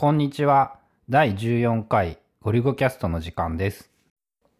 こんにちは。第14回ゴリゴキャストの時間です。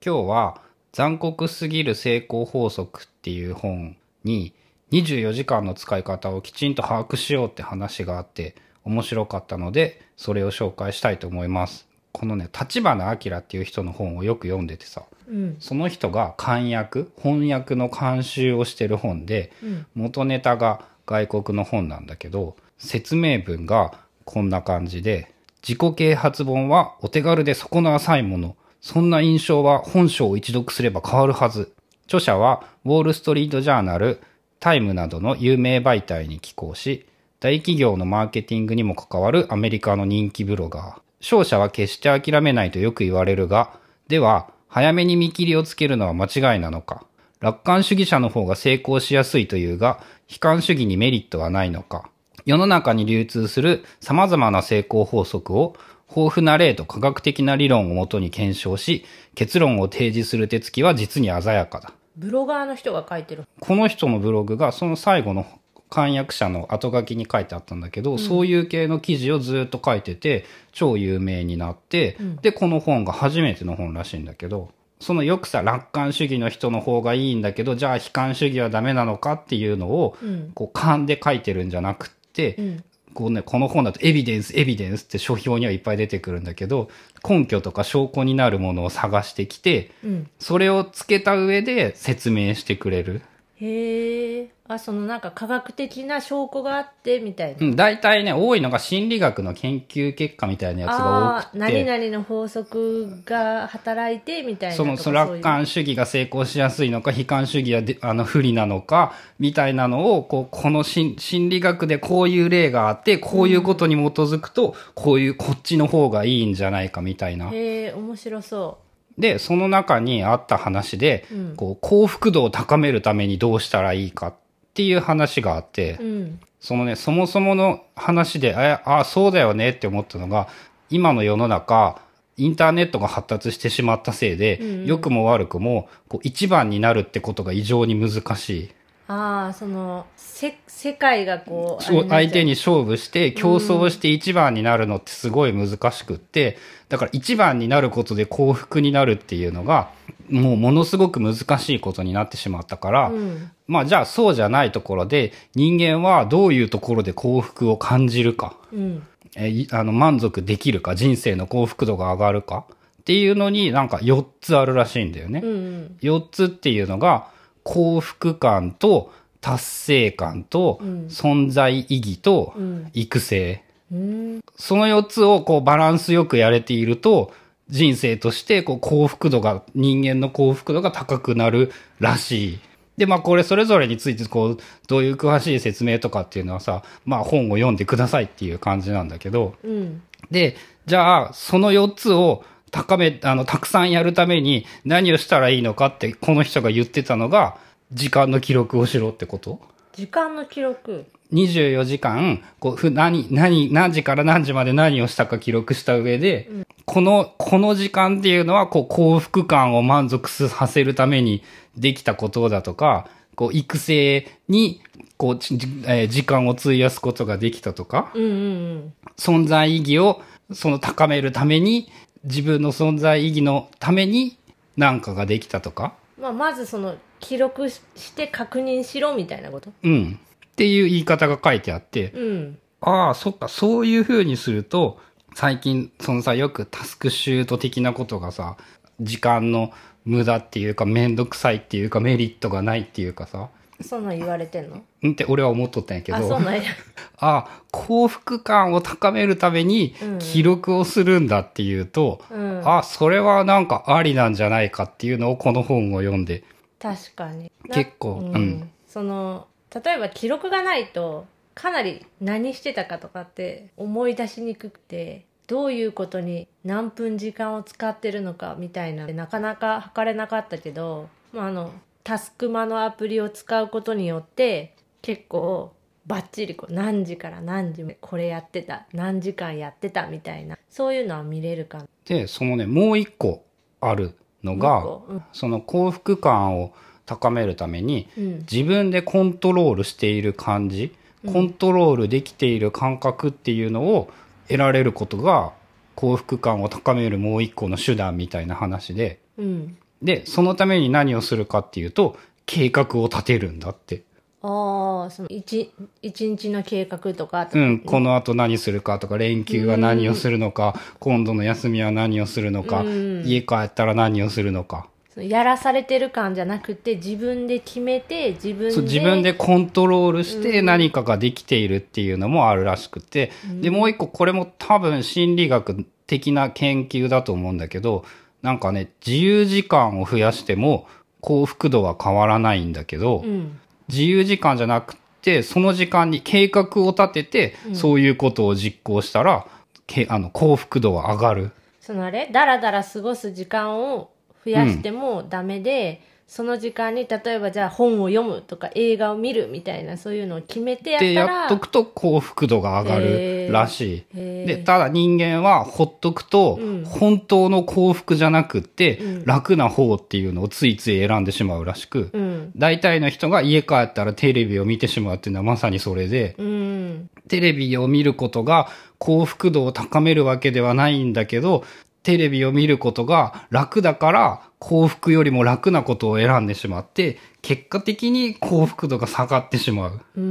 今日は残酷すぎる成功法則っていう本に24時間の使い方をきちんと把握しようって話があって面白かったのでそれを紹介したいと思います。このね、立花明っていう人の本をよく読んでてさ、うん。その人が漢訳、翻訳の監修をしてる本で、うん。元ネタが外国の本なんだけど説明文がこんな感じで自己啓発本はお手軽で底の浅いもの。そんな印象は本書を一読すれば変わるはず。著者はウォール・ストリート・ジャーナルタイムなどの有名媒体に寄稿し大企業のマーケティングにも関わるアメリカの人気ブロガー。勝者は決して諦めないとよく言われるがでは早めに見切りをつけるのは間違いなのか。楽観主義者の方が成功しやすいというが、悲観主義にメリットはないのか。世の中に流通する様々な成功法則を豊富な例と科学的な理論をもとに検証し、結論を提示する手つきは実に鮮やかだ。ブロガーの人が書いてる。この人のブログがその最後の漢訳者の後書きに書いてあったんだけど、そういう系の記事をずっと書いてて、超有名になって、で、この本が初めての本らしいんだけど、そのよくさ、楽観主義の人の方がいいんだけど、じゃあ悲観主義はダメなのかっていうのを、うん。こう勘で書いてるんじゃなくうん。こうね、この本だとエビデンス、エビデンスって書評にはいっぱい出てくるんだけど、根拠とか証拠になるものを探してきて、うん。それをつけた上で説明してくれる。へえ。あ、そのなんか科学的な証拠があって、みたいな。うん、大体ね、多いのが心理学の研究結果みたいなやつが多くあー何て、々の法則が働いて、みたいな。その、その楽観主義が成功しやすいのか、悲観主義はであの不利なのか、みたいなのを、こう、この心心理学でこういう例があって、こういうことに基づくと、こういう、こっちの方がいいんじゃないかみたいな。へえ、面白そで、その中にあった話で、うんこう、幸福度を高めるためにどうしたらいいかっていう話があって、う。うん。そのね、そもそもの話で、ああ、そうだよねって思ったのが、今の世の中、インターネットが発達してしまったせいで、うんうん良くも悪くも、こう、一番になるってことが異常に難しい。ああ、その、せ、世界がこう、そう相手に。に勝負して、競争して一番になるのってすごい難しくって、だから一番になることで幸福になるっていうのが、もうものすごく難しいことになってしまったから、うん。まあじゃあそうじゃないところで、人間はどういうところで幸福を感じるか。うん。えあの、満足できるか、人生の幸福度が上がるかっていうのになんか4つあるらしいんだよね。うんうん。4つっていうのが、幸福感と達成感とうん存在意義とうん。育成。うん。その4つをこうバランスよくやれていると、人生としてこう幸福度が、人間の幸福度が高くなるらしい。で、まあこれそれぞれについてこう、どういう詳しい説明とかっていうのはさ、まあ本を読んでくださいっていう感じなんだけど、うん。で、じゃあ、その4つを高め、あの、たくさんやるために何をしたらいいのかって、この人が言ってたのが、時間の記録をしろってこと？時間の記録。24時間、こう、ふ、何、何、何時から何時まで何をしたか記録した上で、この、この時間っていうのは、こう、幸福感を満足させるためにできたことだとか、こう、育成に、こう、じえー時間を費やすことができたとか、うんうんうん。存在意義をその高めるために自分の存在意義のために何かができたとかまあ、まずその、記録しして確認しろみたいなこと？うんっていう言い方が書いてあってうん。ああそっかそういう風にすると最近そのさよくタスクシュート的なことがさ時間の無駄っていうかめんどくさいっていうかメリットがないっていうかさそんなん言われてんの？うんって俺は思っとったんやけあ、どそうなんや。あ幸福感を高めるためにうん記録をするんだっていうと、うん。あ、それはなんかありなんじゃないかっていうのをこの本を読んで。確かに。な結構うん。うんその、例えば記録がないと、かなり何してたかとかって思い出しにくくて、どういうことに何分時間を使ってるのかみたいな、なかなか測れなかったけど、まあ、あの、タスクマのアプリを使うことによって、結構、バッチリこう何時から何時までこれやってた何時間やってたみたいなそういうのは見れるかな。で、そのね、もう一個あるのが、もう一個？その幸福感を高めるために、うん自分でコントロールしている感じ、コントロールできている感覚っていうのを得られることが幸福感を高めるもう一個の手段みたいな話で、うん。で、そのために何をするかっていうと、計画を立てるんだって。ああ、その一、一日の計画とか、うん、この後何するかとか、連休は何をするのか、今度の休みは何をするのか、うん家帰ったら何をするのか。やらされてる感じゃなくて、自分で決めて、自分で。自分でコントロールして何かができているっていうのもあるらしくて、で、もう一個これも多分心理学的な研究だと思うんだけど、なんかね、自由時間を増やしても幸福度は変わらないんだけど、うん。自由時間じゃなくて、その時間に計画を立てて、そういうことを実行したら、けあの幸福度は上がる。そのあれだらだら過ごす時間を増やしてもダメで、その時間に例えばじゃあ本を読むとか映画を見るみたいなそういうのを決めてやったで、らやっとくと幸福度が上がるらしい。で、ただ人間はほっとくと、うん。本当の幸福じゃなくって、うん。楽な方っていうのをついつい選んでしまうらしく、うん。大体の人が家帰ったらテレビを見てしまうっていうのはまさにそれで、うん。テレビを見ることが幸福度を高めるわけではないんだけど、テレビを見ることが楽だから幸福よりも楽なことを選んでしまって、結果的に幸福度が下がってしまう。うー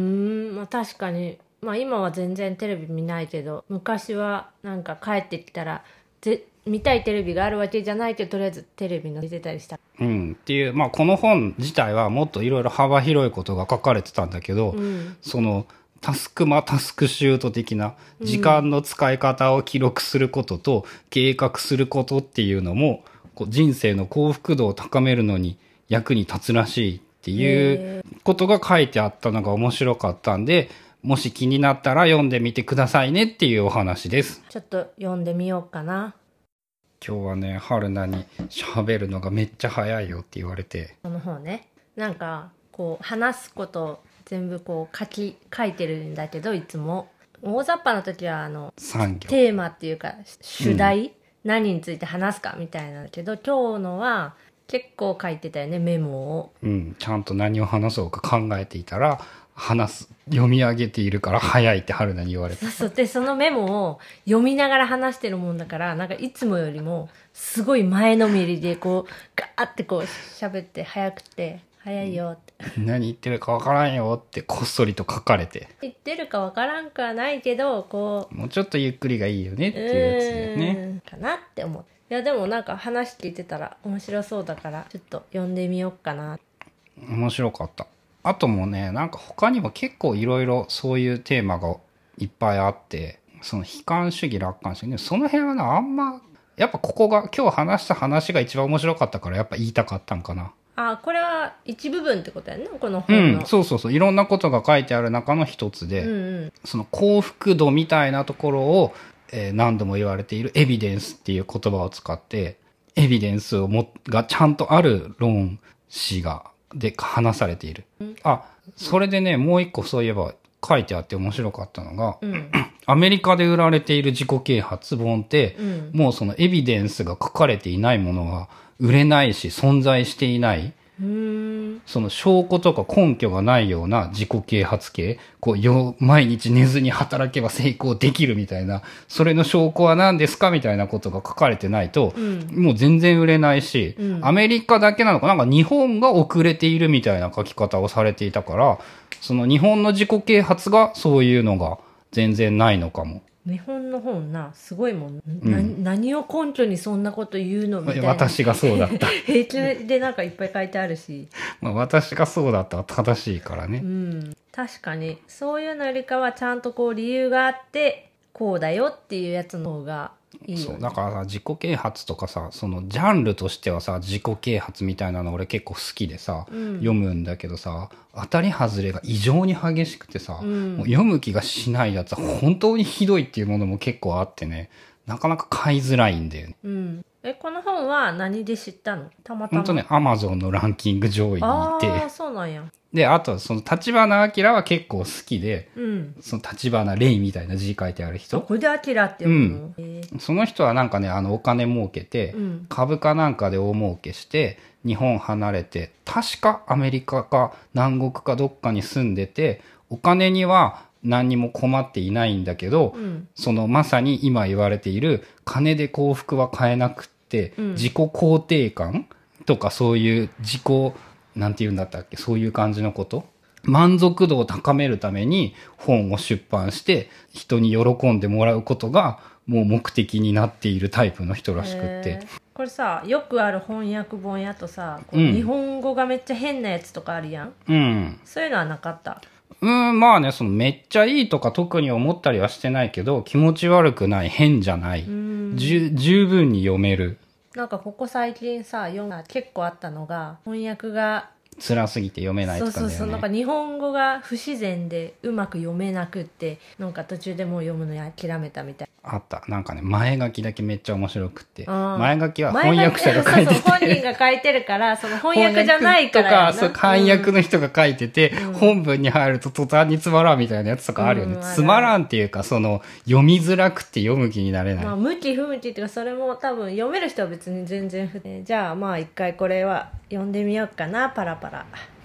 んまあ確かにまあ今は全然テレビ見ないけど昔はなんか帰ってきたらぜ見たいテレビがあるわけじゃないけどとりあえずテレビの出てたりしたうん。っていう、まあこの本自体はもっといろいろ幅広いことが書かれてたんだけど、うんそのタスクマタスクシュート的な時間の使い方を記録することと計画することっていうのもこう人生の幸福度を高めるのに役に立つらしいっていうことが書いてあったのが面白かったんでもし気になったら読んでみてくださいねっていうお話です。ちょっと読んでみようかな今日はね、春菜に喋るのがめっちゃ早いよって言われて。この本ねなんかこう話すことを全部こう書き書いてるんだけどいつも。大雑把の時はあの。テーマっていうか主題、何について話すかみたいなんだけど今日のは結構書いてたよねメモを。うん、ちゃんと何を話そうか考えていたら、話す、読み上げているから早いって春菜に言われて。そうそう。でそのメモを読みながら話してるもんだからなんかいつもよりもすごい前のめりでこうガーってこう喋って早くて早いよって何言ってるかわからんよってこっそりと書かれて。言ってるかわからんくはないけどこうもうちょっとゆっくりがいいよねっていうやつだよね。かなって思っていやでもなんか話聞いてたら面白そうだからちょっと読んでみようかな面白かった。あともね、なんか他にも結構いろいろそういうテーマがいっぱいあって、その悲観主義、楽観主義ね、その辺はな、あんま、やっぱここが、今日話した話が一番面白かったからやっぱ言いたかったんかな。あこれは一部分ってことやねこのう本の、ん、そうそうそう。いろんなことが書いてある中の一つで、うんうんその幸福度みたいなところを、えー何度も言われているエビデンスっていう言葉を使って、エビデンスをも、がちゃんとある論旨が、で話されている。あ、それでね、もう一個そういえば書いてあって面白かったのが、うん アメリカで売られている自己啓発本って、うんもうそのエビデンスが書かれていないものは売れないし存在していない。その証拠とか根拠がないような自己啓発系、こう、よ、毎日寝ずに働けば成功できるみたいな、それの証拠は何ですかみたいなことが書かれてないと、うん。もう全然売れないし、うん。アメリカだけなのか、なんか日本が遅れているみたいな書き方をされていたから、その日本の自己啓発がそういうのが全然ないのかも。日本の本なすごいもん、な何を根拠にそんなこと言うのみたいな。私がそうだった。平気でなんかいっぱい書いてあるし。まあ私がそうだったら正しいからね。う。ん。確かにそういうのよりかはちゃんとこう理由があってこうだよっていうやつの方がいいよ、そうね、だからさ自己啓発とかさそのジャンルとしてはさ自己啓発みたいなの俺結構好きでさ、うん。読むんだけどさ当たり外れが異常に激しくてさ、うん。もう読む気がしないやつは本当にひどいっていうものも結構あってね。なかなか買いづらいんだよね。うんえこの本は何で知ったの？たまたま。本当ねアマゾンのランキング上位にいあて。あそうなんや。であとその立花明は結構好きでうん。その立花レみたいな字書いてある人。これでアキラって読むの、その人はなんかねあのお金儲けて、うん。株価なんかで大儲けして日本離れて確かアメリカか南国かどっかに住んでてお金には何にも困っていないんだけど、うん。そのまさに今言われている金で幸福は買えなくって、うん自己肯定感とかそういう自己、なんて言うんだったっけ？そういう感じのこと？満足度を高めるために本を出版して人に喜んでもらうことがもう目的になっているタイプの人らしくって。これさよくある翻訳本やとさうん。日本語がめっちゃ変なやつとかあるやん、うん。そういうのはなかった？うん、まあね、そのめっちゃいいとか特に思ったりはしてないけど、気持ち悪くない、変じゃない。十分に読める。なんかここ最近さ読んだ結構あったのが翻訳が辛すぎて読めないそとかね。うそうそうなんか日本語が不自然でうまく読めなくってなんか途中でもう読むのや諦めたみたいあった。なんかね、前書きだけめっちゃ面白くって。前書きは翻訳者が書いてて。そうそう本人が書いてるからその翻訳じゃないからとか、そう、漢訳の人が書いてて、うん本文に入ると途端につまらんみたいなやつとかあるよね。うんつまらんっていうか、その、読みづらくて読む気になれない。まあ、向き不向きっていうかそれも多分読める人は別に全然不じゃあまあ一回これは読んでみようかなパラパラ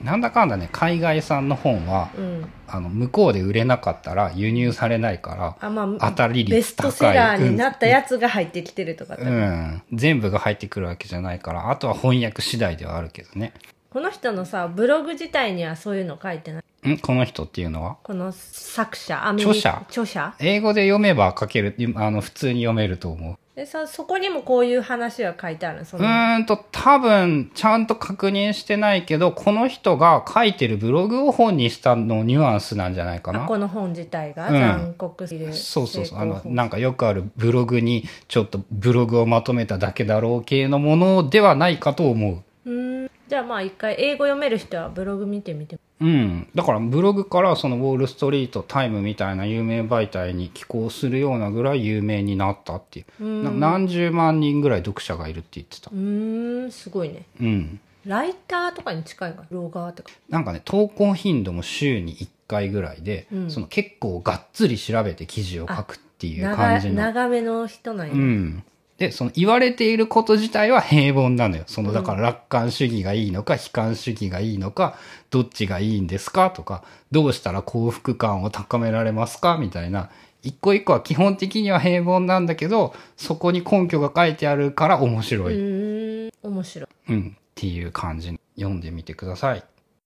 なんだかんだね、海外産の本は、うん。あの、向こうで売れなかったら輸入されないから、あまあ当たり率高いベストセラーになったやつが入ってきてるとかって、うん。全部が入ってくるわけじゃないから、あとは翻訳次第ではあるけどね。この人のさブログ自体にはそういうの書いてない？ん？この人っていうのは？この作者アメリカ著者。著者？英語で読めば書ける、あの、普通に読めると思う。でさそこにもこういう話は書いてあるの？そうのーんと、多分、ちゃんと確認してないけど、この人が書いてるブログを本にしたのニュアンスなんじゃないかな。あこの本自体が？うん残酷すぎる、そうそうそう。あの、なんかよくあるブログに、ちょっとブログをまとめただけだろう系のものではないかと思う。じゃあまあ一回英語読める人はブログ見てみてうん。だからブログからそのウォールストリート、タイムみたいな有名媒体に寄稿するようなぐらい有名になったっていう。何十万人ぐらい読者がいるって言ってたう。ーんすごいねうん。ライターとかに近いかブロガーとかなんかね、投稿頻度も週に1回ぐらいで、うんその結構がっつり調べて記事を書くっていう長感じの。長めの人なんや、うん。で、その言われていること自体は平凡なのよ。その、だから楽観主義がいいのか、悲観主義がいいのか、どっちがいいんですか？とか、どうしたら幸福感を高められますか？みたいな。一個一個は基本的には平凡なんだけど、そこに根拠が書いてあるから面白うい。面白いうん。っていう感じ。読んでみてください。